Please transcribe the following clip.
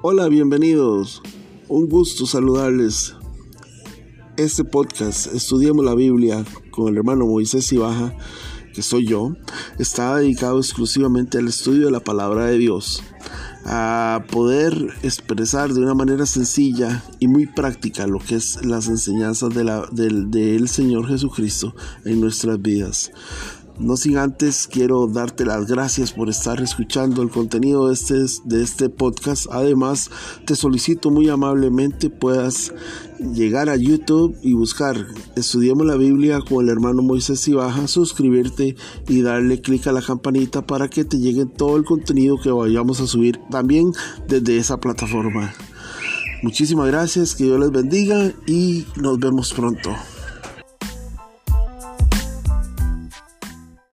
Hola, bienvenidos. Un gusto saludarles. Este podcast, Estudiemos la Biblia, con el hermano Moisés Ibaja, que soy yo, está dedicado exclusivamente al estudio de la palabra de Dios, a poder expresar de una manera sencilla y muy práctica lo que es las enseñanzas de la, del Señor Jesucristo en nuestras vidas. No sin antes quiero darte las gracias por estar escuchando el contenido de este, de este podcast. Además, te solicito muy amablemente puedas llegar a YouTube y buscar Estudiemos la Biblia con el hermano Moisés Ibaja, suscribirte y darle clic a la campanita para que te llegue todo el contenido que vayamos a subir también desde esa plataforma. Muchísimas gracias, que Dios les bendiga y nos vemos pronto.